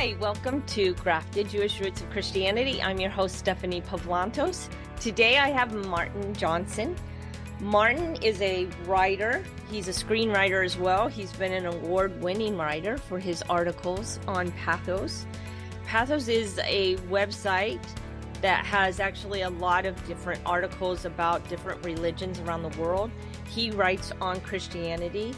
Hi, welcome to Grafted Jewish Roots of Christianity. I'm your host, Stephanie Pavlantos. Today I have Martin Johnson. Martin is a writer, he's a screenwriter as well. He's been an award winning writer for his articles on Patheos. Patheos is a website that has actually a lot of different articles about different religions around the world. He writes on Christianity.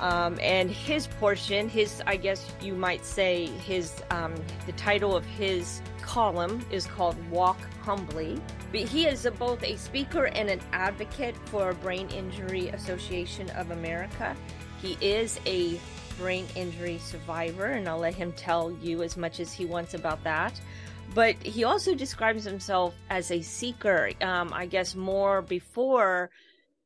Um, and his portion, his, I guess you might say, his, um, the title of his column is called Walk Humbly. But he is a, both a speaker and an advocate for Brain Injury Association of America. He is a brain injury survivor, and I'll let him tell you as much as he wants about that. But he also describes himself as a seeker, um, I guess more before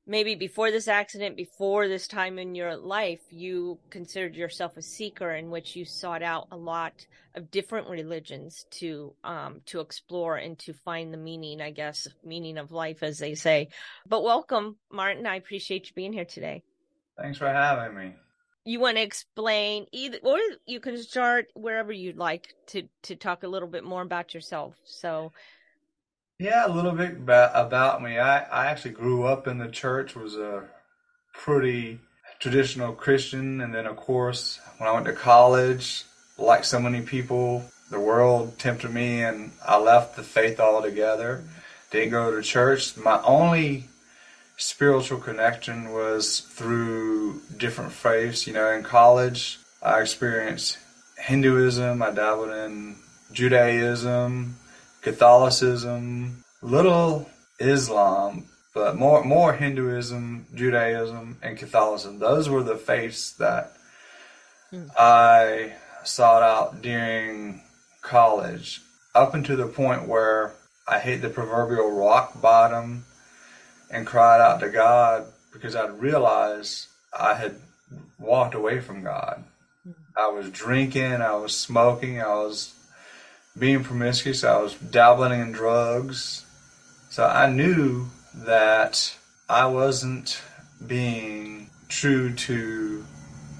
maybe before this accident, before this time in your life, you considered yourself a seeker in which you sought out a lot of different religions to um, to explore and to find the meaning, I guess, meaning of life, as they say. But welcome, Martin. I appreciate you being here today. Thanks for having me. You want to explain either, or you can start wherever you'd like to to talk a little bit more about yourself. So yeah, a little bit about, me. I, I actually grew up in the church, was a pretty traditional Christian. And then, of course, when I went to college, like so many people, the world tempted me and I left the faith altogether. Didn't go to church. My only spiritual connection was through different faiths. You know, in college, I experienced Hinduism, I dabbled in Judaism, Catholicism, little Islam, but more more Hinduism, Judaism, and Catholicism. Those were the faiths that mm. I sought out during college, up until the point where I hit the proverbial rock bottom and cried out to God because I'd realized I had walked away from God. Mm. I was drinking, I was smoking, I was being promiscuous. I was dabbling in drugs. So I knew that I wasn't being true to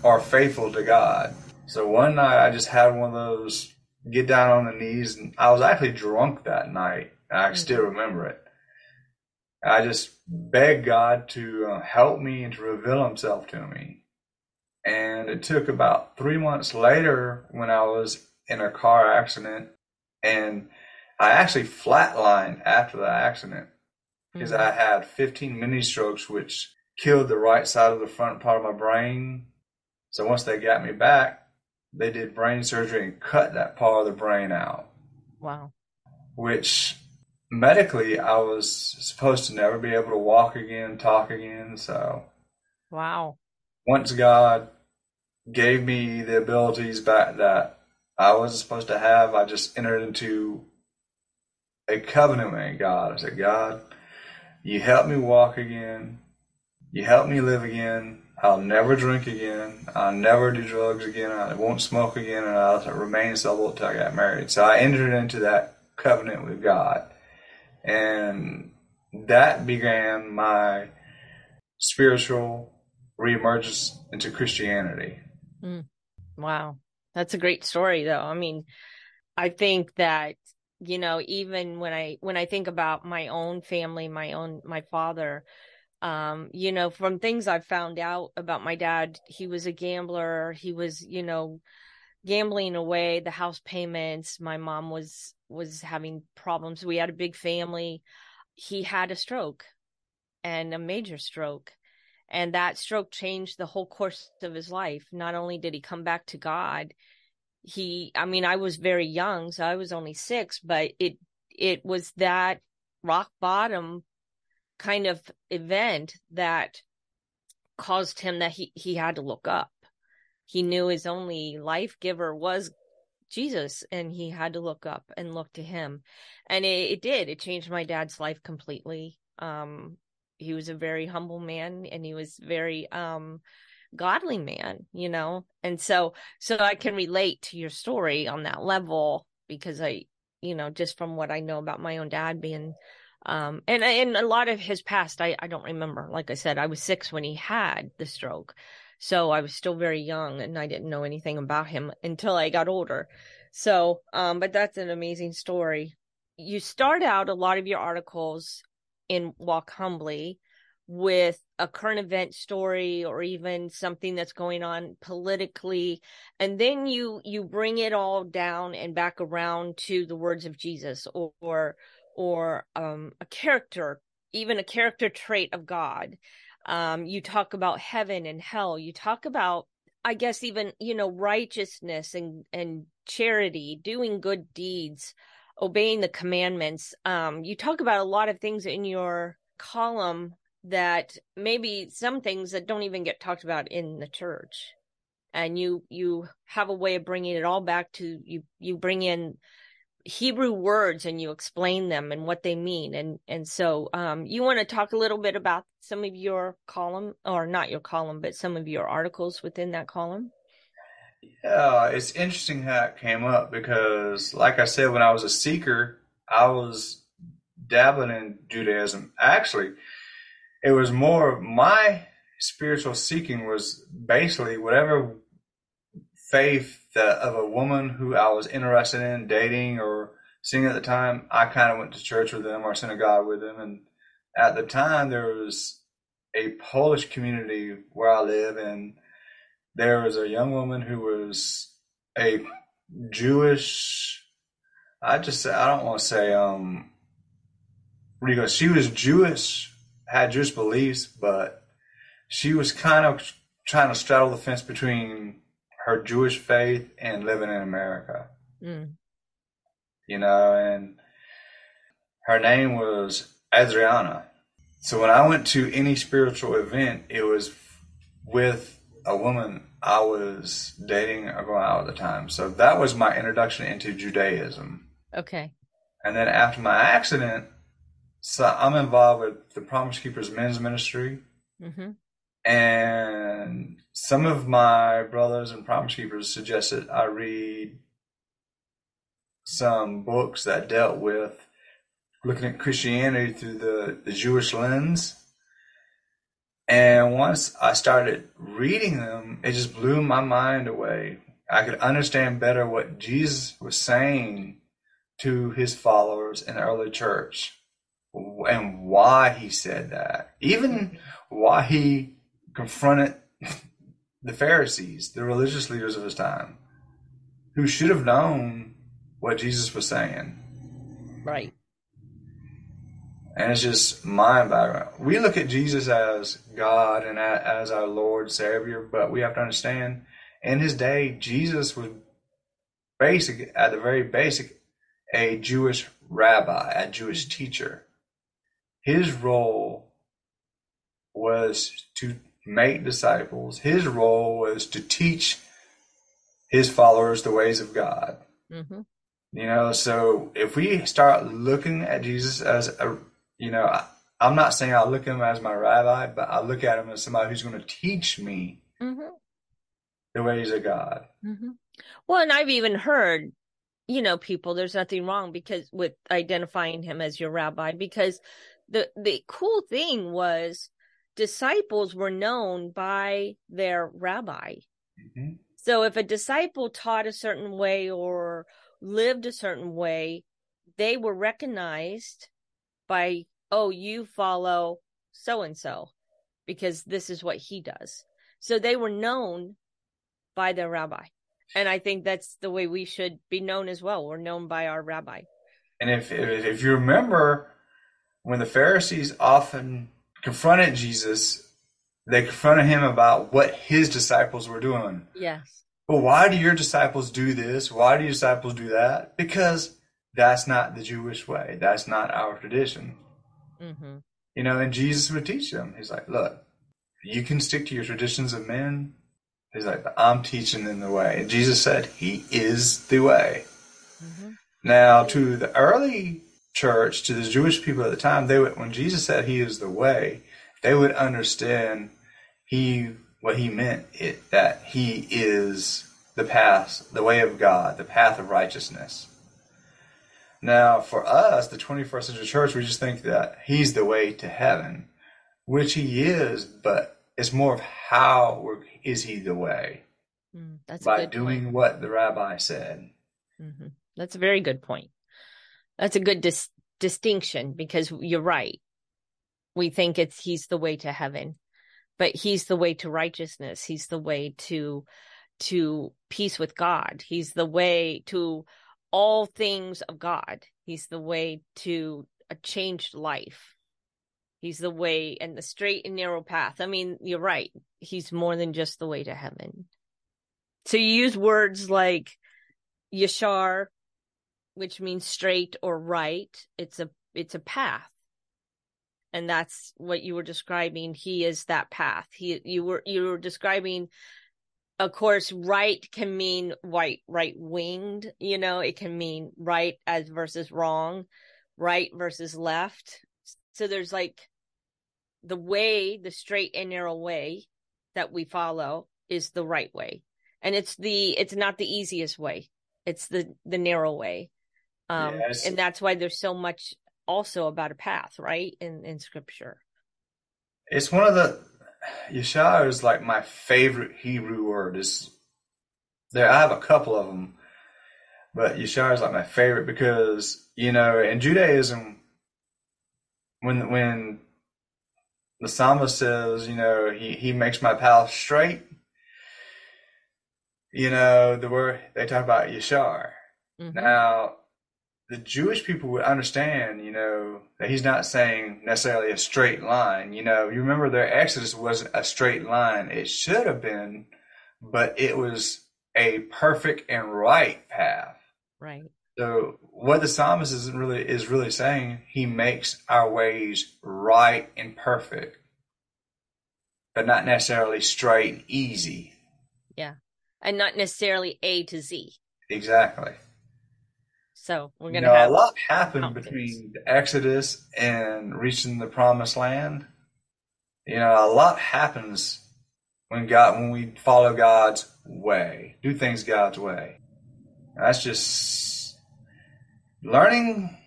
or faithful to God. So one night I just had one of those get down on the knees and I was actually drunk that night. I mm-hmm. still remember it. I just begged God to uh, help me and to reveal himself to me. And it took about three months later when I was in a car accident and I actually flatlined after the accident because mm-hmm. I had 15 mini strokes, which killed the right side of the front part of my brain. So once they got me back, they did brain surgery and cut that part of the brain out. Wow. Which medically I was supposed to never be able to walk again, talk again. So, wow. Once God gave me the abilities back that I wasn't supposed to have. I just entered into a covenant with God. I said, God, you help me walk again. You help me live again. I'll never drink again. I'll never do drugs again. I won't smoke again. And I'll remain sober until I got married. So I entered into that covenant with God. And that began my spiritual reemergence into Christianity. Mm. Wow. That's a great story though. I mean, I think that you know, even when I when I think about my own family, my own my father, um, you know, from things I've found out about my dad, he was a gambler. He was, you know, gambling away the house payments. My mom was was having problems. We had a big family. He had a stroke and a major stroke and that stroke changed the whole course of his life not only did he come back to god he i mean i was very young so i was only 6 but it it was that rock bottom kind of event that caused him that he he had to look up he knew his only life giver was Jesus and he had to look up and look to him. And it, it, did. It changed my dad's life completely. Um, he was a very humble man and he was very um godly man you know? And so so i can relate to your story on that level because i you know just from what i know about my own dad being um and and a lot of his past i i don't remember. Like i said i was 6 when he had the stroke. So i was still very young and i didn't know anything about him until i got older. So, um, but that's an amazing story. You start out a lot of your articles in Walk Humbly with a current event story or even something that's going on politically. And then you you bring it all down and back around to the words of Jesus or or, or um, a character even a character trait of God. Um, you talk about heaven and hell. You talk about i guess even you know righteousness and and charity doing good deeds obeying the commandments um, you talk about a lot of things in your column that maybe some things that don't even get talked about in the church. And you you have a way of bringing it all back to you you bring in hebrew words and you explain them and what they mean. And and so um you want to talk a little bit about some of your column or not your column but some of your articles within that column yeah it's interesting how it came up because like i said when i was a seeker i was dabbling in judaism actually it was more my spiritual seeking was basically whatever faith that of a woman who I was interested in dating or seeing at the time, I kind of went to church with them or synagogue with them. And at the time, there was a Polish community where I live, and there was a young woman who was a Jewish. I just I don't want to say um. What do you go? She was Jewish had Jewish beliefs, but she was kind of trying to straddle the fence between her Jewish faith and living in America. Mm. You know, and her name was Adriana. So when I went to any spiritual event, it was with a woman I was dating a girl out at the time. So that was my introduction into Judaism. Okay. And then after my accident, so I'm involved with the Promise Keepers Men's Ministry. Mm-hmm. And some of my brothers and Promise Keepers suggested I read some books that dealt with looking at Christianity through the, the Jewish lens. And once I started reading them, it just blew my mind away. I could understand better what Jesus was saying to his followers in the early church and why he said that. Even why he confronted the Pharisees, the religious leaders of his time, who should have known what Jesus was saying. Right. And it's just mind boggling. We look at Jesus as God and as our Lord Savior, but we have to understand in his day, Jesus was basic, at the very basic, a Jewish rabbi, a Jewish teacher his role was to make disciples. His role was to teach his followers the ways of God. Mm-hmm. You know, so if we start looking at Jesus as a, you know, I, am not saying I look at him as my rabbi, but I look at him as somebody who's going to teach me mm-hmm. the ways of God. Mm-hmm. Well, and I've even heard, you know, people, there's nothing wrong because with identifying him as your rabbi, because the the cool thing was disciples were known by their rabbi. Mm-hmm. So if a disciple taught a certain way or lived a certain way, they were recognized by, oh, you follow so and so because this is what he does. So they were known by their rabbi. And I think that's the way we should be known as well. We're known by our rabbi. And if if you remember when the Pharisees often confronted Jesus, they confronted him about what his disciples were doing. Yes. Well, why do your disciples do this? Why do your disciples do that? Because that's not the Jewish way. That's not our tradition. Mm-hmm. You know, and Jesus would teach them. He's like, look, you can stick to your traditions of men. He's like, I'm teaching them the way. And Jesus said, He is the way. Mm-hmm. Now, to the early church to the Jewish people at the time, they would when Jesus said he is the way, they would understand he what he meant it that he is the path, the way of God, the path of righteousness. Now, for us, the 21st century church, we just think that he's the way to heaven, which he is, but it's more of how is he the way? Mm, by doing point. what the rabbi said. Mm-hmm. That's a very good point. That's a good dis- distinction because you're right. We think it's he's the way to heaven, but he's the way to righteousness. He's the way to to peace with God. He's the way to all things of God. He's the way to a changed life. He's the way and the straight and narrow path. I mean, you're right. He's more than just the way to heaven. So you use words like yashar, which means straight or right. It's a it's a path. And that's what you were describing. He is that path. He you were you were describing of course, right can mean white, right winged, you know, it can mean right as versus wrong, right versus left. So there's like the way, the straight and narrow way that we follow is the right way. And it's the, it's not the easiest way. It's the, the narrow way. Um, yes. and that's why there's so much also about a path, right? In, in scripture. It's one of the, Yeshua is like my favorite Hebrew word. Is there? I have a couple of them, but Yeshua is like my favorite because you know in Judaism, when when the psalmist says, you know, he he makes my path straight. You know the word they talk about Yeshar. Mm-hmm. Now the Jewish people would understand, you know, that he's not saying necessarily a straight line. You know, you remember their Exodus wasn't a straight line. It should have been, but it was a perfect and right path. Right. So what the psalmist is really is really saying, he makes our ways right and perfect, but not necessarily straight and easy. Yeah. And not necessarily A to Z. Exactly. So we're going to you know, have a lot happened between the Exodus and reaching the promised land. You know, a lot happens when God when we follow God's way, do things God's way. That's just learning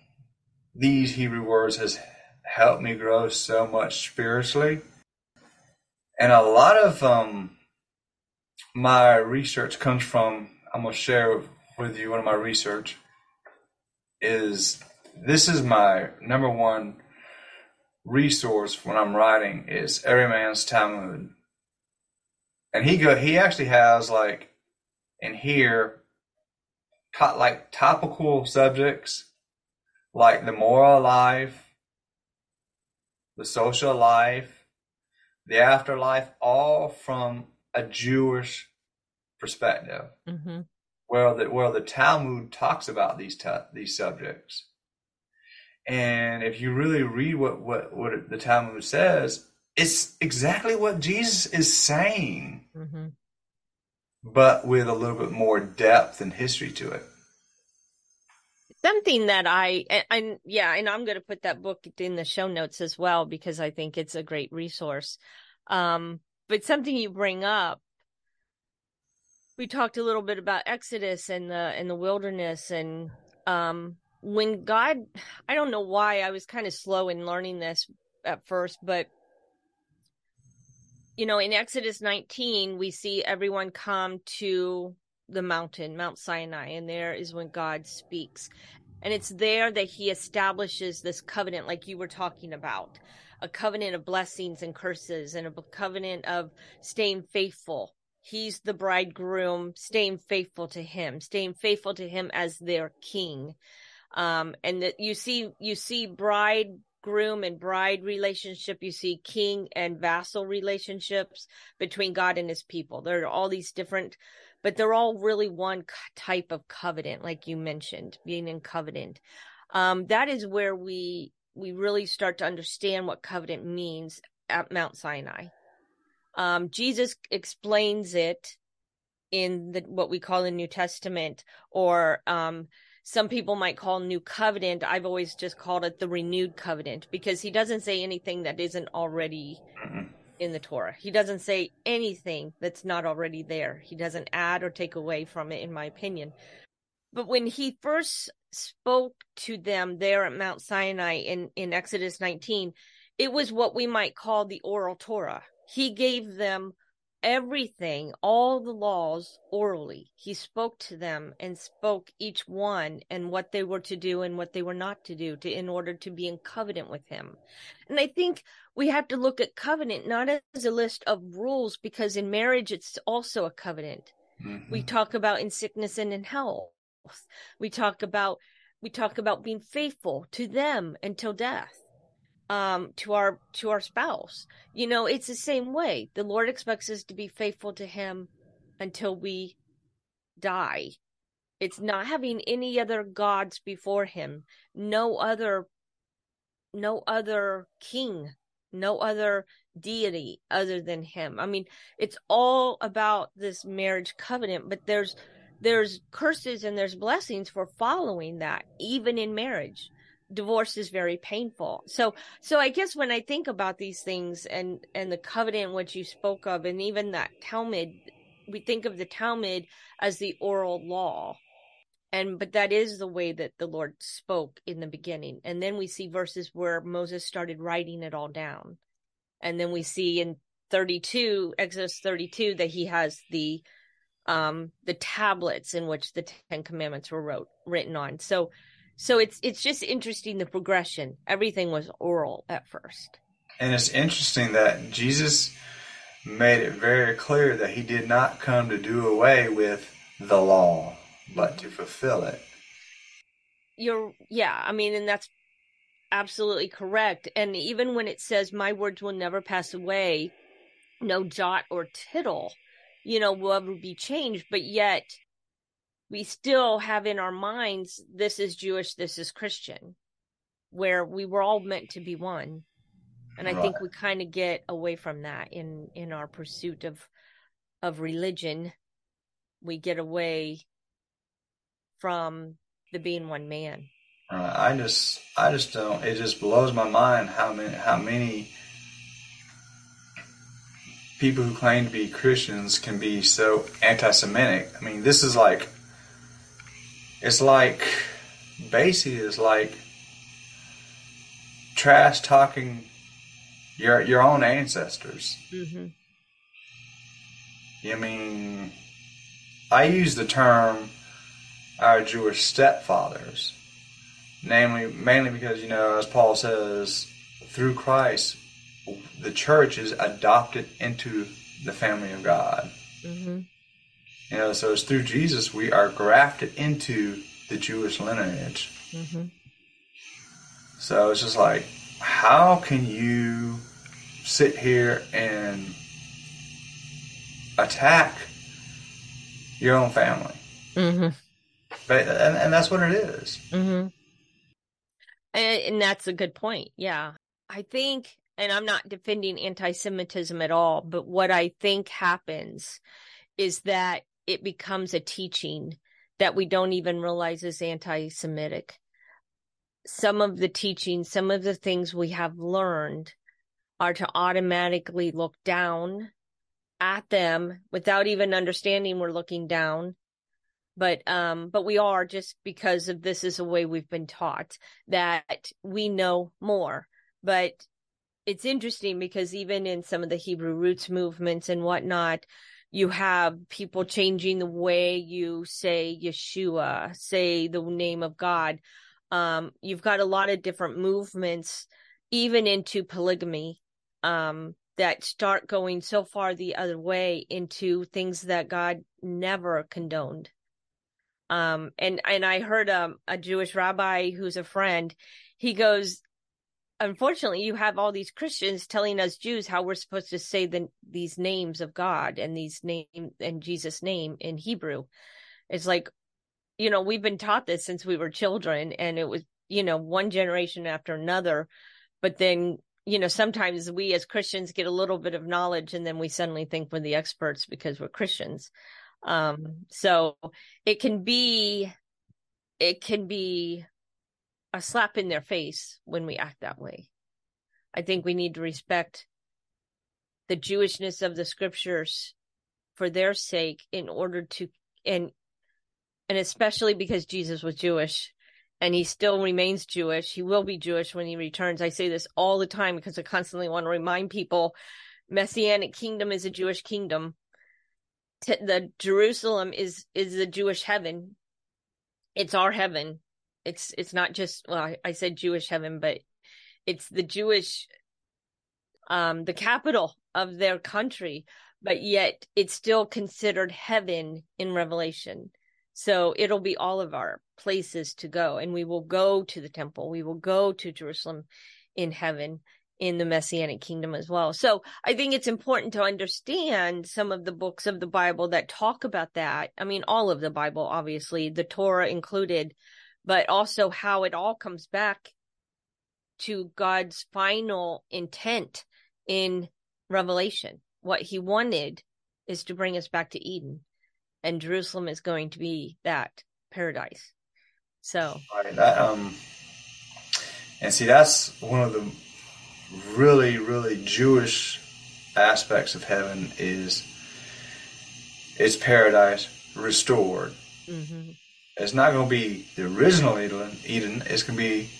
these Hebrew words has helped me grow so much spiritually. And a lot of um, my research comes from, I'm going to share with you one of my research is this is my number one resource when I'm writing is Everyman's Talmud. And he go he actually has like in here to, like topical subjects like the moral life, the social life, the afterlife, all from a Jewish perspective. Mm-hmm where the where the Talmud talks about these these subjects. And if you really read what what what the Talmud says, it's exactly what Jesus is saying, mm-hmm. but with a little bit more depth and history to it. Something that I and, yeah, and I'm going to put that book in the show notes as well because I think it's a great resource. Um, but something you bring up we talked a little bit about Exodus and the and the wilderness and um when God I don't know why I was kind of slow in learning this at first, but you know, in Exodus 19, we see everyone come to the mountain, Mount Sinai, and there is when God speaks. And it's there that he establishes this covenant, like you were talking about a covenant of blessings and curses, and a covenant of staying faithful he's the bridegroom staying faithful to him staying faithful to him as their king. Um and that you see you see bridegroom and bride relationship you see king and vassal relationships between god and his people. There are all these different but they're all really one type of covenant like you mentioned being in covenant. Um that is where we we really start to understand what covenant means at mount sinai um, Jesus explains it in the what we call the New Testament, or um, some people might call New Covenant. I've always just called it the renewed covenant because he doesn't say anything that isn't already in the Torah. He doesn't say anything that's not already there. He doesn't add or take away from it, in my opinion. But when he first spoke to them there at Mount Sinai in, in Exodus 19, it was what we might call the oral Torah he gave them everything, all the laws orally. He spoke to them and spoke each one and what they were to do and what they were not to do to in order to be in covenant with him. And I think we have to look at covenant not as a list of rules because in marriage it's also a covenant. Mm-hmm. We talk about in sickness and in health. We talk about we talk about being faithful to them until deah um to our to our spouse. You know it's the same way. The lord expects us to be faithful to him until we die. It's not having any other gods before him. No other no other king no other deity other than him. I mean it's all about this marriage covenant but there's there's curses and there's blessings for following that even in marriage divorce is very painful. So, so I guess when I think about these things and, and the covenant, which you spoke of, and even that Talmud, we think of the Talmud as the oral law. And, but that is the way that the Lord spoke in the beginning. And then we see verses where Moses started writing it all down. And then we see in 32, Exodus 32, that he has the, um, the tablets in which the Ten Commandments were wrote, written on. So, so it's it's just interesting the progression. Everything was oral at first. And it's interesting that Jesus made it very clear that he did not come to do away with the law, but to fulfill it. You're yeah, I mean and that's absolutely correct. And even when it says my words will never pass away, no jot or tittle, you know, will ever be changed, but yet we still have in our minds this is Jewish, this is Christian, where we were all meant to be one. And I right. think we kind of get away from that in in our pursuit of of religion. We get away from the being one man. Uh, I just I just don't. It just blows my mind how many how many people who claim to be Christians can be so anti-Semitic. I mean, this is like it's like basically it's like trash talking your your own ancestors. Mm-hmm. I mean, I use the term our Jewish stepfathers, namely mainly because you know, as Paul says, through Christ, the church is adopted into the family of God. Mm-hmm. You know, so it's through Jesus we are grafted into the Jewish lineage. Mm-hmm. So it's just like, how can you sit here and attack your own family? Mm-hmm. But and, and that's what it is. Mm-hmm. And, and that's a good point. Yeah, I think, and I'm not defending anti-Semitism at all, but what I think happens is that it becomes a teaching that we don't even realize is anti Semitic. Some of the teachings, some of the things we have learned are to automatically look down at them without even understanding we're looking down but um but we are just because of this is a way we've been taught that we know more but it's interesting because even in some of the hebrew roots movements and whatnot you have people changing the way you say Yeshua, say the name of God. Um, you've got a lot of different movements, even into polygamy, um, that start going so far the other way into things that God never condoned. Um, and and I heard um, a Jewish rabbi who's a friend. He goes, unfortunately you have all these christians telling us jews how we're supposed to say the, these names of god and these name and jesus name in hebrew. It's like you know we've been taught this since we were children and it was you know one generation after another. But then you know sometimes we as christians get a little bit of knowledge and then we suddenly think we're the experts because we're christians. Um so it can be it can be a slap in their face when we act that way. I think we need to respect the Jewishness of the scriptures for their sake in order to and and especially because Jesus was Jewish and he still remains Jewish. He will be Jewish when he returns. I say this all the time because I constantly want to remind people messianic kingdom is a Jewish kingdom. The Jerusalem is is the Jewish heaven. It's our heaven. It's it's not just well, I, I said Jewish heaven, but it's the Jewish um the capital of their country, but yet it's still considered heaven in Revelation. So it'll be all of our places to go, and we will go to the temple. We will go to Jerusalem in heaven in the messianic kingdom as well. So I think it's important to understand some of the books of the Bible that talk about that. I mean, all of the Bible, obviously, the Torah included, but also how it all comes back to God's final intent in Revelation. What he wanted is to bring us back to Eden, and Jerusalem is going to be that paradise. So, right, that, um, and see, that's one of the really, really Jewish aspects of heaven is it's paradise restored. Mm-hmm. It's not going to be the original Eden. Eden. It's going to be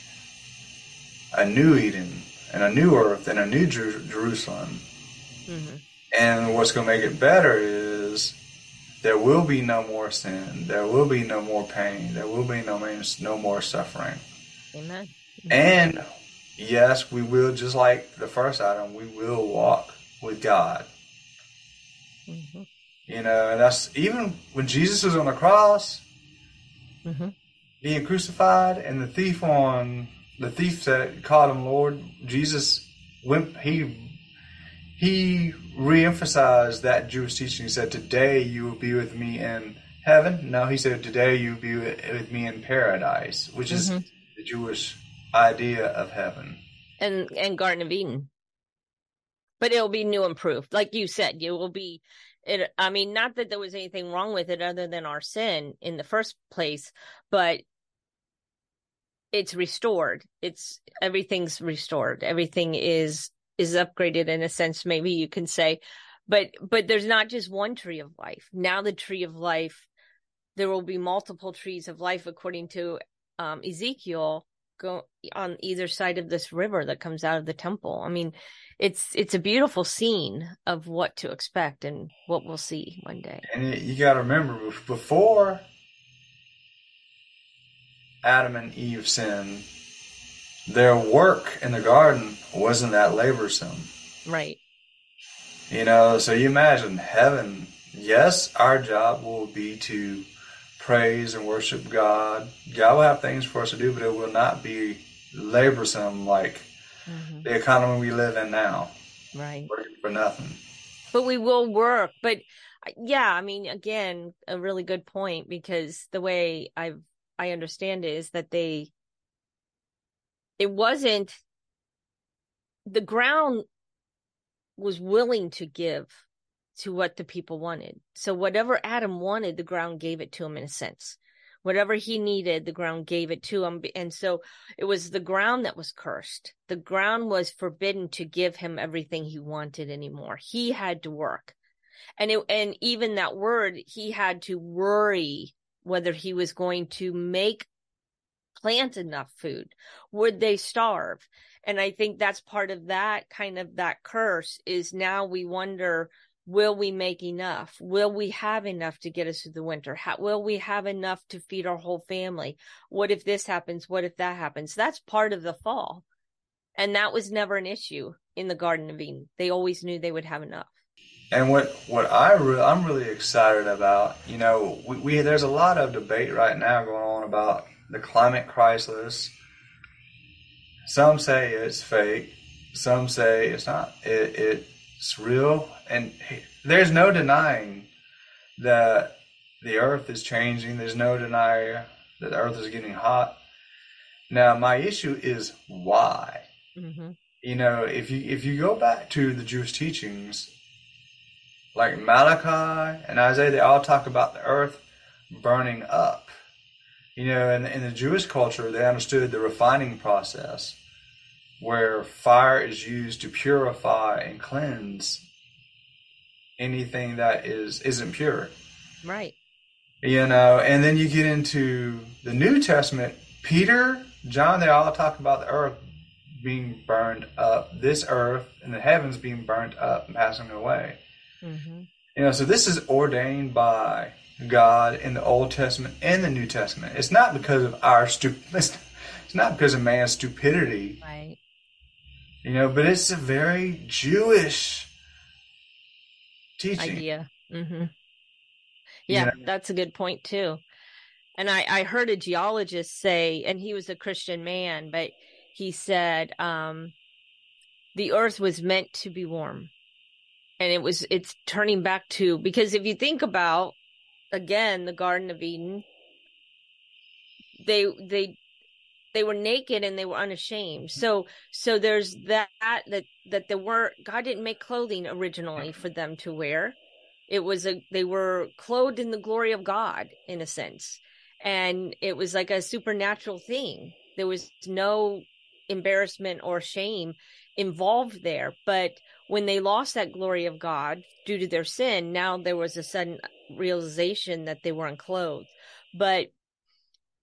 a new Eden and a new earth and a new Jer- Jerusalem. Mm-hmm. And what's going to make it better is there will be no more sin. There will be no more pain. There will be no, no more suffering. Amen. And yes, we will, just like the first Adam, we will walk with God. Mm-hmm. You know, and that's even when Jesus was on the cross, mm-hmm. being crucified, and the thief on the thief said, called him Lord. Jesus went, he he reemphasized that Jewish teaching. He said, "Today you will be with me in heaven." No, he said, "Today you will be with me in paradise," which mm-hmm. is the Jewish idea of heaven and and Garden of Eden. But it'll be new and improved, like you said. It will be. It. I mean, not that there was anything wrong with it other than our sin in the first place, but it's restored. It's everything's restored. Everything is is upgraded in a sense. Maybe you can say, but but there's not just one tree of life. Now the tree of life, there will be multiple trees of life according to um, Ezekiel go on either side of this river that comes out of the temple. I mean, it's it's a beautiful scene of what to expect and what we'll see one day. And you got to remember before Adam and Eve sinned, their work in the garden wasn't that laborsome. Right. You know, so you imagine heaven. Yes, our job will be to praise and worship God. God will have things for us to do, but it will not be laborsome like mm-hmm. the economy we live in now. Right. Working for nothing. But we will work. But yeah, I mean, again, a really good point because the way I've I understand it is that they it wasn't the ground was willing to give to what the people wanted. So whatever Adam wanted, the ground gave it to him in a sense. Whatever he needed, the ground gave it to him. And so it was the ground that was cursed. The ground was forbidden to give him everything he wanted anymore. He had to work. And it, and even that word, he had to worry whether he was going to make plant enough food. Would they starve? And I think that's part of that kind of that curse is now we wonder will we make enough? Will we have enough to get us through the winter? How, will we have enough to feed our whole family? What if this happens? What if that happens? That's part of the fall. And that was never an issue in the Garden of Eden. They always knew they would have enough. And what, what I re- I'm really excited about, you know, we, we there's a lot of debate right now going on about the climate crisis. Some say it's fake. Some say it's not. It, it it's real, and there's no denying that the earth is changing. There's no denying that the earth is getting hot. Now, my issue is why. Mm-hmm. You know, if you if you go back to the Jewish teachings, like Malachi and Isaiah, they all talk about the earth burning up. You know, in, in the Jewish culture, they understood the refining process where fire is used to purify and cleanse anything that is isn't pure. Right. You know, and then you get into the New Testament, Peter, John, they all talk about the earth being burned up, this earth and the heavens being burnt up, passing away. Mm-hmm. You know, so this is ordained by God in the Old Testament and the New Testament. It's not because of our stupid. It's not because of man's stupidity. Right. You know, but it's a very Jewish teaching. Idea. Mm-hmm. Yeah, know? that's a good point too. And I, I heard a geologist say, and he was a Christian man, but he said um, the earth was meant to be warm. And it was, it's turning back to, because if you think about, again, the Garden of Eden, they, they, they were naked and they were unashamed. So, so there's that, that, that there were, God didn't make clothing originally for them to wear. It was a, they were clothed in the glory of God in a sense. And it was like a supernatural thing. There was no embarrassment or shame involved there. But when they lost that glory of God due to their sin, now there was a sudden realization that they were unclothed. But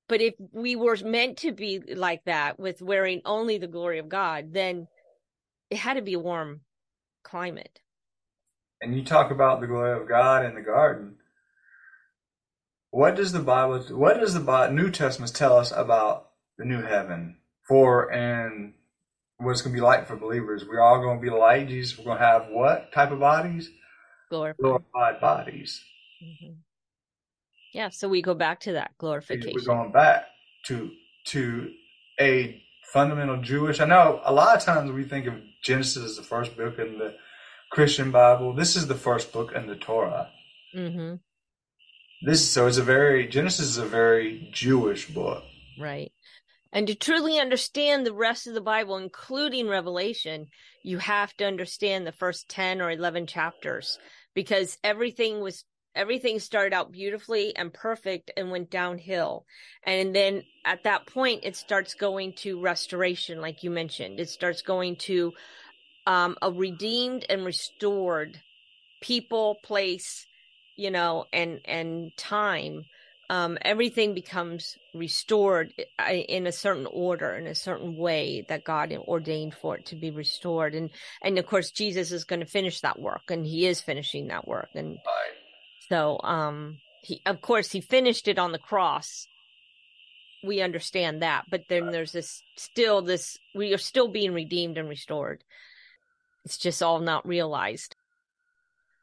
but if we were meant to be like that with wearing only the glory of God, then it had to be a warm climate. And you talk about the glory of God in the garden. What does the Bible, what does the New Testament tell us about the new heaven for and what it's going to be like for believers? We're all going to be like Jesus. We're going to have what type of bodies? Glorified, Glorified bodies. Mm-hmm. Yeah, so we go back to that glorification. We're going back to to a fundamental Jewish. I know a lot of times we think of Genesis as the first book in the Christian Bible. This is the first book in the Torah. Mm-hmm. This so it's a very Genesis is a very Jewish book. Right. And to truly understand the rest of the Bible, including Revelation, you have to understand the first 10 or 11 chapters because everything was everything started out beautifully and perfect and went downhill. And then at that point, it starts going to restoration, like you mentioned. It starts going to um, a redeemed and restored people, place, you know, and and time. Um, everything becomes restored in a certain order, in a certain way that God ordained for it to be restored. And and of course, Jesus is going to finish that work, and He is finishing that work. And so, um, he, of course, he finished it on the cross. We understand that, but then there's this still this, we are still being redeemed and restored. It's just all not realized.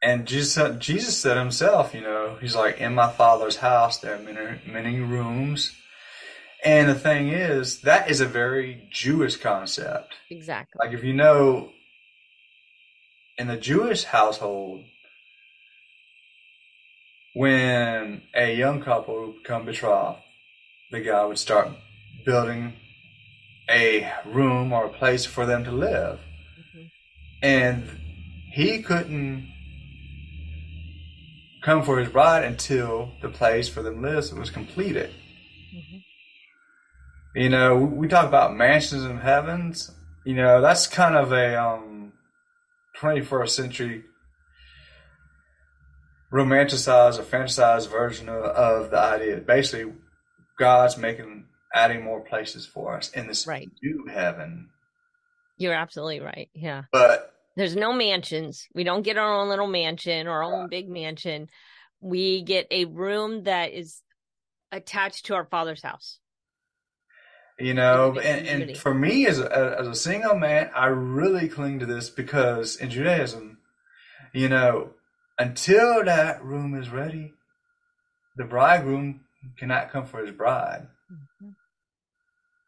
And Jesus, Jesus said himself, you know, he's like, in my father's house, there are many, many rooms. And the thing is, that is a very Jewish concept. Exactly. Like if you know, in the Jewish household, when a young couple would become betrothed, the guy would start building a room or a place for them to live. Mm-hmm. And he couldn't come for his bride until the place for them to live was completed. Mm-hmm. You know, we talk about mansions in heavens. You know, that's kind of a um, 21st century romanticized or fantasized version of, of the idea. Basically, God's making adding more places for us in this right. new heaven. You're absolutely right. Yeah. But there's no mansions. We don't get our own little mansion or our own big mansion. We get a room that is attached to our father's house. You know, and, and for me as a, as a single man, I really cling to this because in Judaism, you know, until that room is ready, the bridegroom cannot come for his bride. Mm-hmm.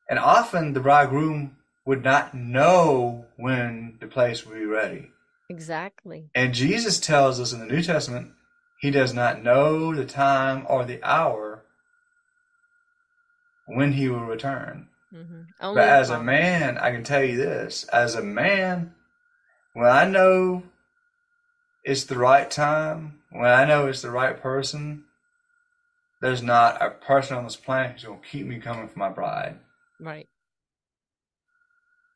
And often the bridegroom would not know when the place would be ready. Exactly. And Jesus tells us in the New Testament, he does not know the time or the hour when he will return. Mm-hmm. But as a man, I can tell you this as a man, when I know it's the right time, when I know it's the right person, there's not a person on this planet who's going to keep me coming for my bride. Right.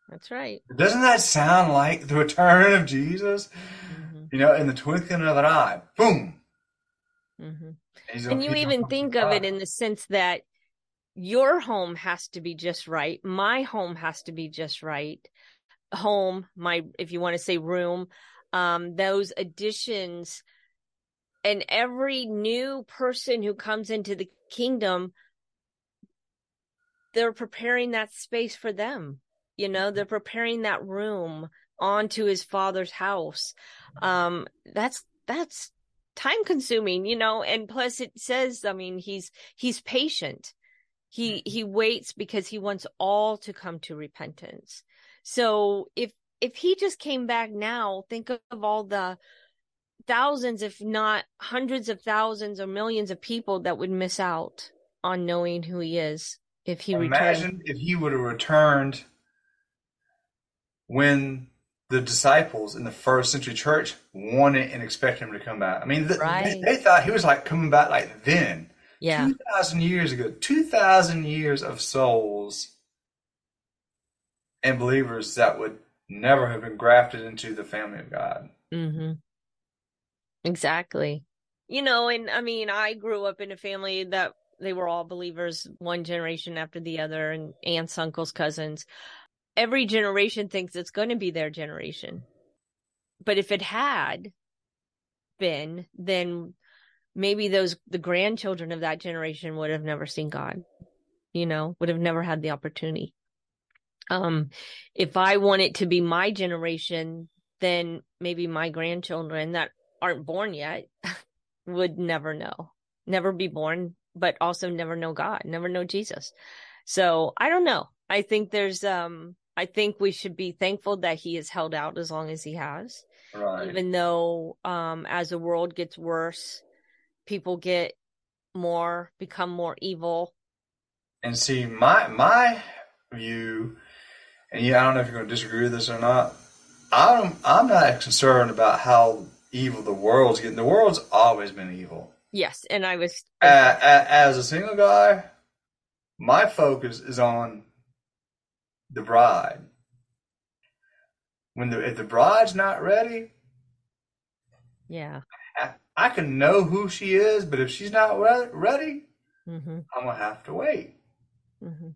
That's right. Doesn't that sound like the return of Jesus? Mm-hmm. You know, in the twinkling of an eye, boom. Mm-hmm. And you even think of it in the sense that your home has to be just right. My home has to be just right. Home, my, if you want to say room, um, those additions and every new person who comes into the kingdom, they're preparing that space for them. You know, they're preparing that room onto his father's house. Um, that's, that's time consuming, you know, and plus it says, I mean, he's, he's patient. He, mm-hmm. he waits because he wants all to come to repentance. So if, if he just came back now, think of all the thousands, if not hundreds of thousands or millions of people that would miss out on knowing who he is if he Imagine returned. if he would have returned when the disciples in the first century church wanted and expected him to come back. I mean, right. they, they, thought he was like coming back like then. Yeah. 2,000 years ago, 2,000 years of souls and believers that would never have been grafted into the family of God. Mm-hmm. Exactly. You know, and I mean, I grew up in a family that they were all believers, one generation after the other, and aunts, uncles, cousins every generation thinks it's going to be their generation. But if it had been, then maybe those, the grandchildren of that generation would have never seen God, you know, would have never had the opportunity. Um, if I want it to be my generation, then maybe my grandchildren that aren't born yet would never know, never be born, but also never know God, never know Jesus. So I don't know. I think there's, um, I think we should be thankful that he has held out as long as he has. Right. Even though um as the world gets worse, people get more become more evil. And see my my view and yeah, I don't know if you're going to disagree with this or not. I'm I'm not concerned about how evil the world's getting. The world's always been evil. Yes, and I was uh, as a single guy, my focus is on the bride. When the if the bride's not ready, yeah, I, I can know who she is, but if she's not re- ready, mm-hmm. I'm gonna have to wait. Mm-hmm.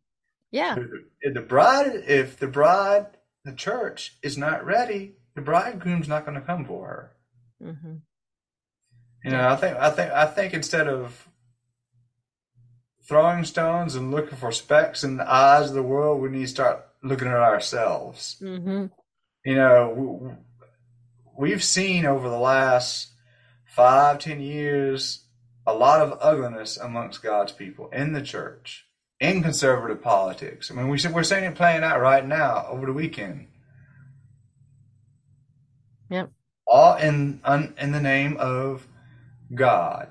Yeah. If, the bride, if the bride, the church is not ready, the bridegroom's not going to come for her. Mm-hmm. You know, I think, I think, I think instead of throwing stones and looking for specks in the eyes of the world, we need to start looking at ourselves. Mm-hmm. You know, we've seen over the last five, ten years a lot of ugliness amongst God's people in the church, in conservative politics. I mean, we, we're seeing it playing out right now over the weekend. Yep. All in in the name of God.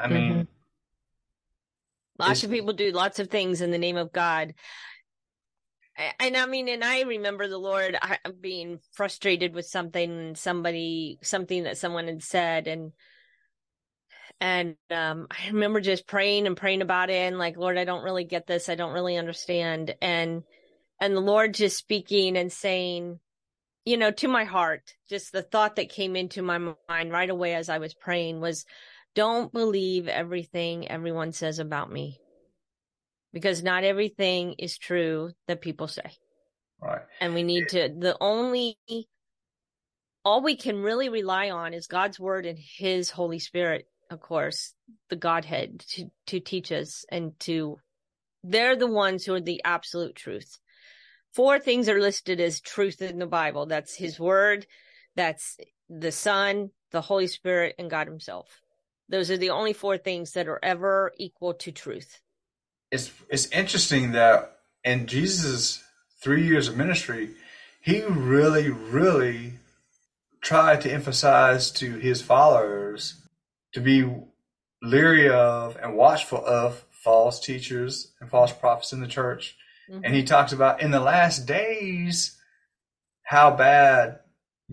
I mean, mm-hmm. lots of people do lots of things in the name of God and I mean, and I remember the Lord being frustrated with something, somebody, something that someone had said, and and um, I remember just praying and praying about it, and like, Lord, I don't really get this, I don't really understand, and and the Lord just speaking and saying, you know, to my heart, just the thought that came into my mind right away as I was praying was, don't believe everything everyone says about me because not everything is true that people say. Right. And we need to, the only, all we can really rely on is God's word and his Holy Spirit, of course, the Godhead to, to teach us and to, they're the ones who are the absolute truth. Four things are listed as truth in the Bible. That's his word. That's the son, the Holy Spirit, and God himself. Those are the only four things that are ever equal to truth it's it's interesting that in Jesus' three years of ministry, he really, really tried to emphasize to his followers to be leery of and watchful of false teachers and false prophets in the church. Mm-hmm. And he talks about in the last days how bad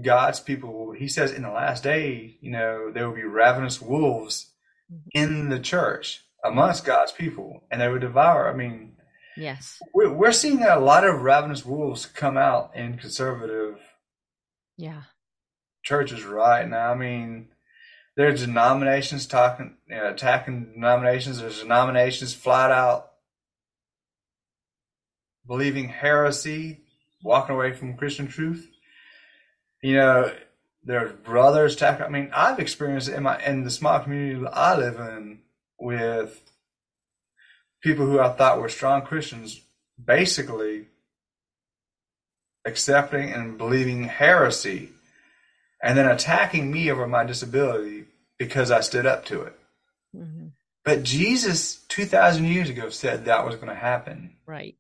God's people, he says in the last day, you know, there will be ravenous wolves mm-hmm. in the church amongst God's people, and they would devour. I mean, yes, we're, we're seeing a lot of ravenous wolves come out in conservative, yeah, churches right now. I mean, there's denominations talking, you know, attacking denominations. There's denominations flat out believing heresy, walking away from Christian truth. You know, there's brothers attack. I mean, I've experienced it in my in the small community I live in with people who I thought were strong Christians, basically accepting and believing heresy, and then attacking me over my disability because I stood up to it. Mm-hmm. But Jesus, two thousand years ago, said that was going to happen. Right.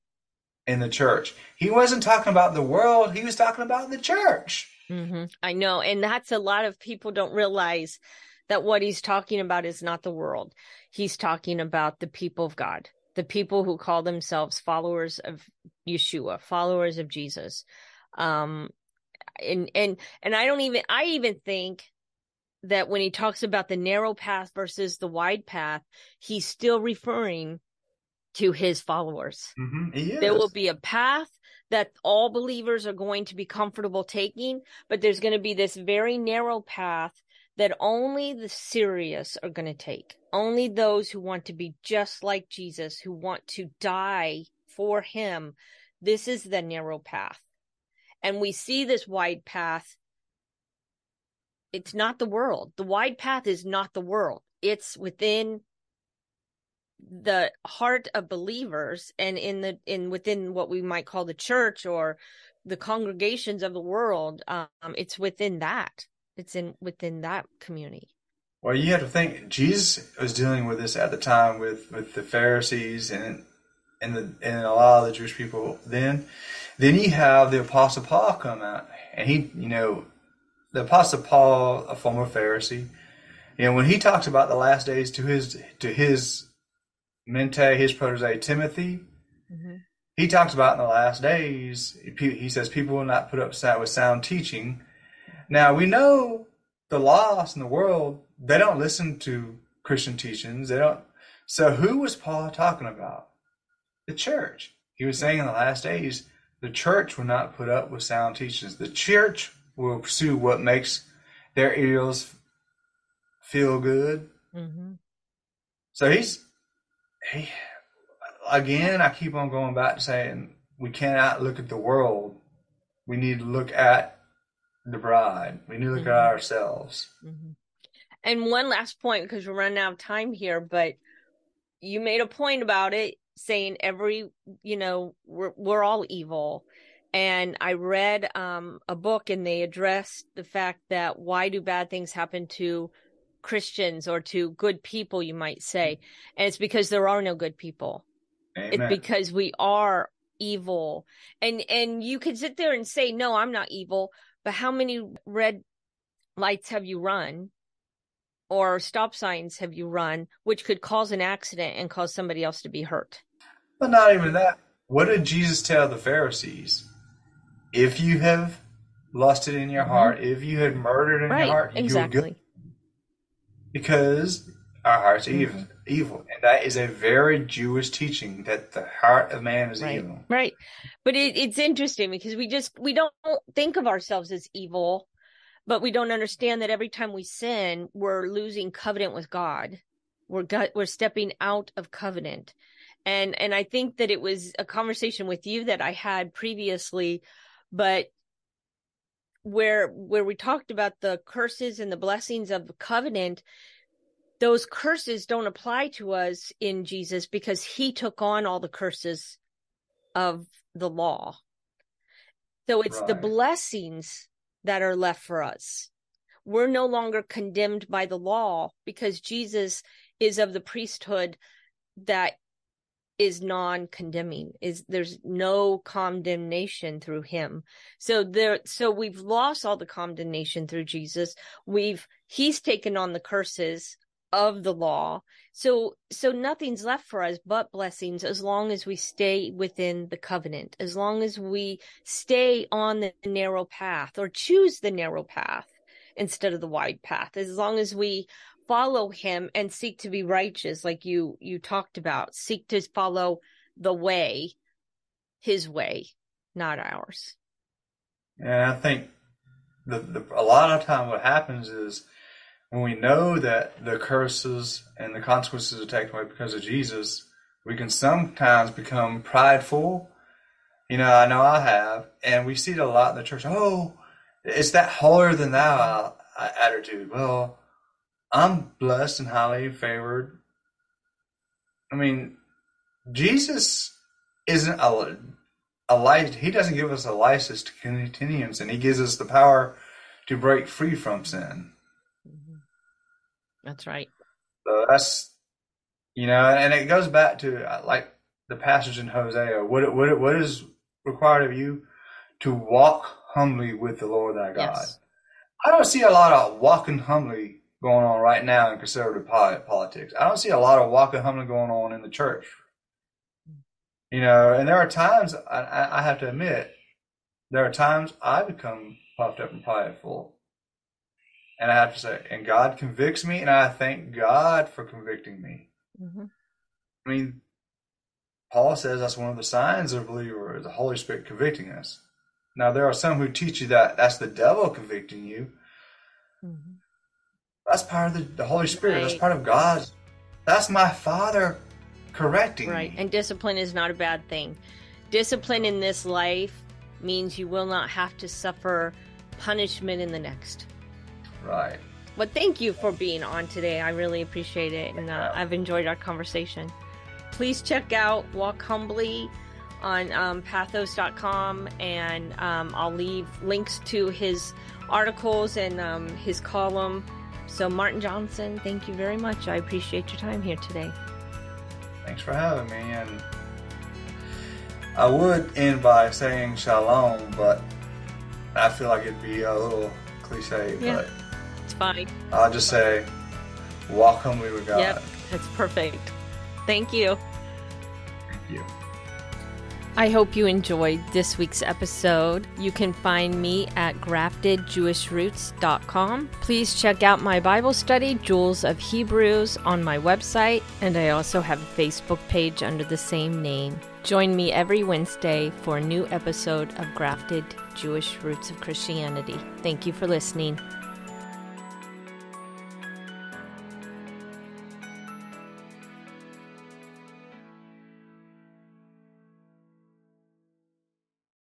In the church, he wasn't talking about the world; he was talking about the church. Mm-hmm. I know. And that's a lot of people don't realize that what he's talking about is not the world. He's talking about the people of God, the people who call themselves followers of Yeshua, followers of Jesus. Um, and, and, and I don't even, I even think that when he talks about the narrow path versus the wide path, he's still referring to his followers. Mm-hmm. There will be a path that all believers are going to be comfortable taking, but there's going to be this very narrow path that only the serious are going to take. Only those who want to be just like Jesus, who want to die for him. This is the narrow path. And we see this wide path. It's not the world. The wide path is not the world. It's within the heart of believers and in the in within what we might call the church or the congregations of the world um it's within that it's in within that community well you have to think jesus was dealing with this at the time with with the pharisees and and the and a lot of the jewish people then then you have the apostle paul come out and he you know the apostle paul a former pharisee you know when he talks about the last days to his to his Mente, his protege Timothy, mm-hmm. he talks about in the last days, he says people will not put up with sound teaching. Now we know the lost in the world, they don't listen to Christian teachings. They don't. So who was Paul talking about? The church. He was saying in the last days, the church will not put up with sound teachings. The church will pursue what makes their ears feel good. Mm-hmm. So he's he, again, I keep on going back to saying we cannot look at the world. We need to look at the bride. We need to look mm-hmm. at ourselves. Mm-hmm. And one last point, because we're running out of time here, but you made a point about it, saying every, you know, we're we're all evil. And I read um, a book, and they addressed the fact that why do bad things happen to Christians or to good people, you might say. And it's because there are no good people. Amen. It's because we are evil. And and you could sit there and say, No, I'm not evil, but how many red lights have you run? Or stop signs have you run, which could cause an accident and cause somebody else to be hurt? But not even that. What did Jesus tell the Pharisees? If you have lusted in your mm-hmm. heart, if you had murdered in right, your heart, exactly. you good because our heart's mm-hmm. evil, evil, and that is a very Jewish teaching that the heart of man is right. evil. Right, but it, it's interesting because we just we don't think of ourselves as evil, but we don't understand that every time we sin, we're losing covenant with God. We're we're stepping out of covenant, and and I think that it was a conversation with you that I had previously, but where where we talked about the curses and the blessings of the covenant those curses don't apply to us in Jesus because he took on all the curses of the law. So it's right. the blessings that are left for us. We're no longer condemned by the law because Jesus is of the priesthood that is non-condemning is there's no condemnation through him. So there so we've lost all the condemnation through jesus. We've he's taken on the curses of the law. So so nothing's left for us but blessings as long as we stay within the covenant as long as we stay on the narrow path or choose the narrow path instead of the wide path as long as we follow him and seek to be righteous like you you talked about seek to follow the way his way not ours and i think the, the a lot of time what happens is when we know that the curses and the consequences are taken away because of jesus we can sometimes become prideful You know, I know I have, and we see it a lot in the church. Oh, it's that holier than thou uh, attitude. Well, I'm blessed and highly favored. I mean, Jesus isn't a, a light. He doesn't give us a license to continue in sin. He gives us the power to break free from sin. Mm-hmm. That's right. So that's you know, and it goes back to like the passage in Hosea. What what what is required of you to walk humbly with the Lord thy God. Yes. I don't see a lot of walking humbly going on right now in conservative politics. I don't see a lot of walking humbly going on in the church. You know, and there are times I, I have to admit, there are times I become puffed up and prideful. And I have to say, and God convicts me, and I thank God for convicting me. Mm-hmm. I mean, Paul says that's one of the signs of a believer, is the Holy Spirit convicting us. Now, there are some who teach you that that's the devil convicting you. Mm-hmm. That's part of the, the Holy Spirit. Right. That's part of God. That's my Father correcting right. me. And discipline is not a bad thing. Discipline in this life means you will not have to suffer punishment in the next. Right. But thank you for being on today. I really appreciate it. And uh, I've enjoyed our conversation. Please check out Walk Humbly on um, patheos.com and um, I'll leave links to his articles and um, his column. So, Martin Johnson, thank you very much. I appreciate your time here today. Thanks for having me. And I would end by saying shalom, but I feel like it'd be a little cliche. Yeah, but it's fine. I'll just say, walk humbly with God. Yep, that's perfect. Thank you. Thank you. I hope you enjoyed this week's episode. You can find me at graftedjewishroots.com. Please check out my Bible study, Jewels of Hebrews, on my website, and I also have a Facebook page under the same name. Join me every Wednesday for a new episode of Grafted Jewish Roots of Christianity. Thank you for listening.